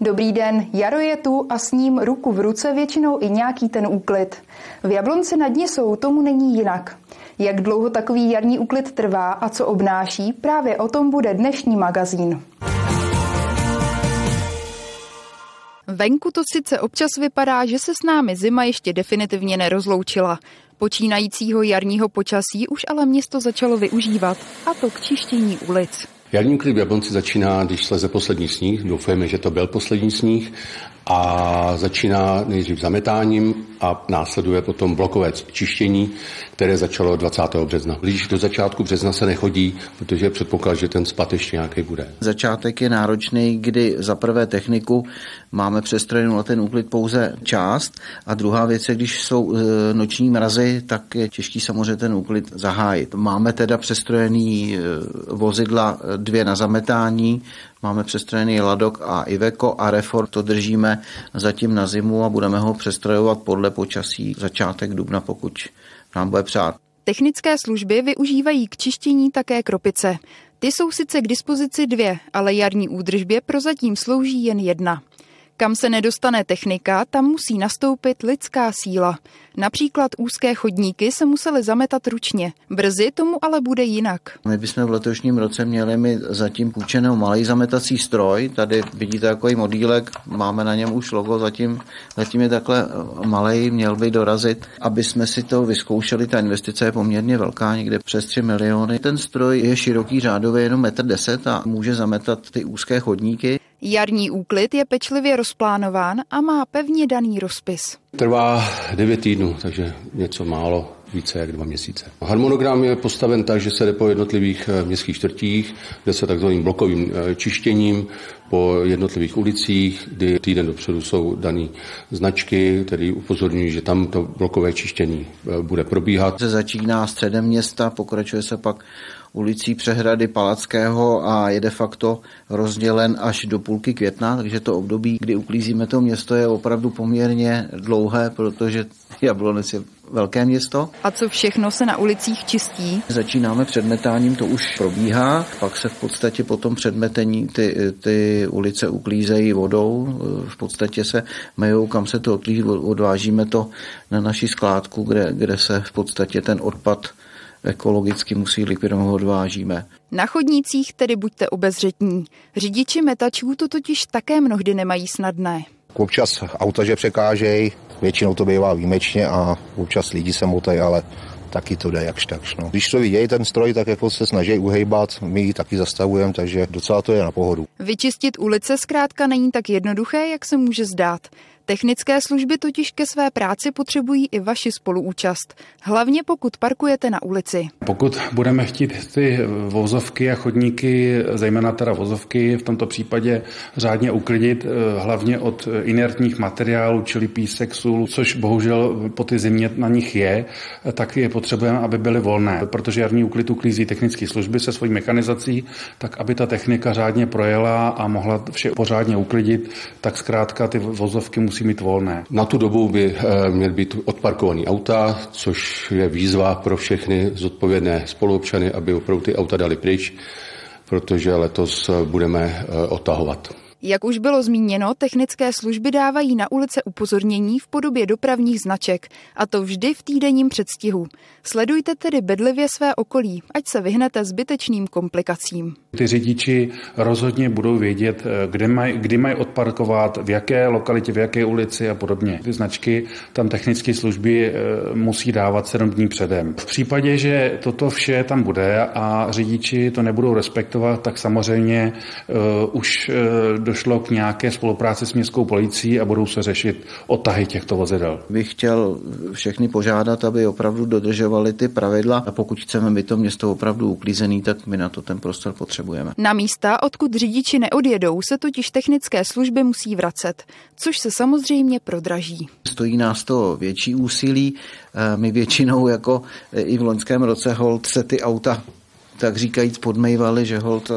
Dobrý den, jaro je tu a s ním ruku v ruce většinou i nějaký ten úklid. V Jablonci nad Nisou tomu není jinak. Jak dlouho takový jarní úklid trvá a co obnáší, právě o tom bude dnešní magazín. Venku to sice občas vypadá, že se s námi zima ještě definitivně nerozloučila. Počínajícího jarního počasí už ale město začalo využívat, a to k čištění ulic. Jarní klid v Jablonci začíná, když sleze poslední sníh. Doufujeme, že to byl poslední sníh. A začíná nejdřív zametáním a následuje potom blokové čištění, které začalo 20. března. Když do začátku března se nechodí, protože předpoklad, že ten spad ještě nějaký bude. Začátek je náročný, kdy za prvé techniku máme přestrojenou na ten úklid pouze část a druhá věc je, když jsou e, noční mrazy, tak je těžký samozřejmě ten úklid zahájit. Máme teda přestrojený e, vozidla e, dvě na zametání, Máme přestrojený Ladok a Iveco a Refor to držíme zatím na zimu a budeme ho přestrojovat podle počasí začátek dubna, pokud nám bude přát. Technické služby využívají k čištění také kropice. Ty jsou sice k dispozici dvě, ale jarní údržbě prozatím slouží jen jedna. Kam se nedostane technika, tam musí nastoupit lidská síla. Například úzké chodníky se musely zametat ručně. Brzy tomu ale bude jinak. My bychom v letošním roce měli mi zatím půjčenou malý zametací stroj. Tady vidíte takový modílek, máme na něm už logo, zatím, zatím je takhle malý, měl by dorazit, aby jsme si to vyzkoušeli. Ta investice je poměrně velká, někde přes 3 miliony. Ten stroj je široký řádově jenom 1,10 m a může zametat ty úzké chodníky. Jarní úklid je pečlivě rozplánován a má pevně daný rozpis. Trvá 9 týdnů, takže něco málo více jak dva měsíce. Harmonogram je postaven tak, že se jde po jednotlivých eh, městských čtvrtích, kde se takzvaným blokovým eh, čištěním po jednotlivých ulicích, kdy týden dopředu jsou dané značky, které upozorňují, že tam to blokové čištění eh, bude probíhat. Se začíná středem města, pokračuje se pak ulicí přehrady Palackého a je de facto rozdělen až do půlky května, takže to období, kdy uklízíme to město, je opravdu poměrně dlouhé, protože Jablonec je velké město. A co všechno se na ulicích čistí? Začínáme předmetáním, to už probíhá, pak se v podstatě potom předmetení ty, ty ulice uklízejí vodou, v podstatě se mejou, kam se to odklízí, odvážíme to na naši skládku, kde, kde se v podstatě ten odpad ekologicky musí likvidovat, odvážíme. Na chodnících tedy buďte obezřetní. Řidiči metačů to totiž také mnohdy nemají snadné. Občas auta, že překážejí, většinou to bývá výjimečně a občas lidi se motají, ale taky to jde jakž takž. No. Když to vidějí ten stroj, tak jako se snaží uhejbat, my ji taky zastavujeme, takže docela to je na pohodu. Vyčistit ulice zkrátka není tak jednoduché, jak se může zdát. Technické služby totiž ke své práci potřebují i vaši spoluúčast, hlavně pokud parkujete na ulici. Pokud budeme chtít ty vozovky a chodníky, zejména teda vozovky, v tomto případě řádně uklidit, eh, hlavně od inertních materiálů, čili písek, sůl, což bohužel po ty zimě na nich je, tak je potřebujeme, aby byly volné, protože jarní úklid uklízí technické služby se svojí mechanizací, tak aby ta technika řádně projela a mohla vše pořádně uklidit, tak zkrátka ty vozovky musí musí mít volné. Na tu dobu by eh, měly být odparkovaný auta, což je výzva pro všechny zodpovědné spoluobčany, aby opravdu ty auta dali pryč, protože letos eh, budeme eh, otahovat. Jak už bylo zmíněno, technické služby dávají na ulice upozornění v podobě dopravních značek, a to vždy v týdenním předstihu. Sledujte tedy bedlivě své okolí, ať se vyhnete zbytečným komplikacím. Ty řidiči rozhodně budou vědět, kde maj, kdy mají odparkovat, v jaké lokalitě, v jaké ulici a podobně. Ty značky tam technické služby eh, musí dávat 7 dní předem. V případě, že toto vše tam bude a řidiči to nebudou respektovat, tak samozřejmě uh, už uh, došlo k nějaké spolupráci s městskou policií a budou se řešit otahy těchto vozidel. Bych chtěl všechny požádat, aby opravdu dodržovali ty pravidla a pokud chceme mít to město opravdu uklízený, tak my na to ten prostor potřebujeme. Na místa, odkud řidiči neodjedou, se totiž technické služby musí vracet, což se samozřejmě prodraží. Stojí nás to větší úsilí. Eh, my většinou jako i v loňském roce hold se ty auta tak říkajíc podmejvali, že hold,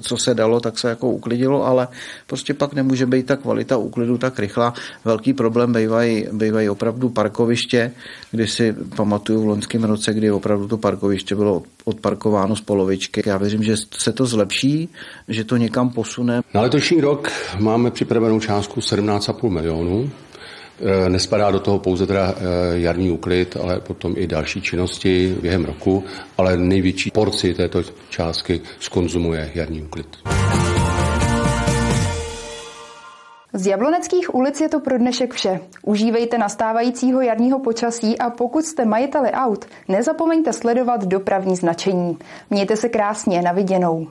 co se dalo, tak se jako uklidilo, ale prostě pak nemůže být ta kvalita úklidu tak rychlá. Velký problém bývají, bývají opravdu parkoviště, kdy si pamatuju v loňském roce, kdy opravdu to parkoviště bylo odparkováno z polovičky. Já věřím, že se to zlepší, že to někam posune. Na letošní rok máme připravenou částku 17,5 milionů. E, nespadá do toho pouze teda e, jarní úklid, ale potom i další činnosti během roku, ale největší porci této částky skonzumuje jarní úklid. Z Jabloneckých ulic je to pro dnešek vše. Užívejte nastávajícího jarního počasí a pokud jste majiteli aut, nezapomeňte sledovat dopravní značení. Mějte se krásně, na viděnou.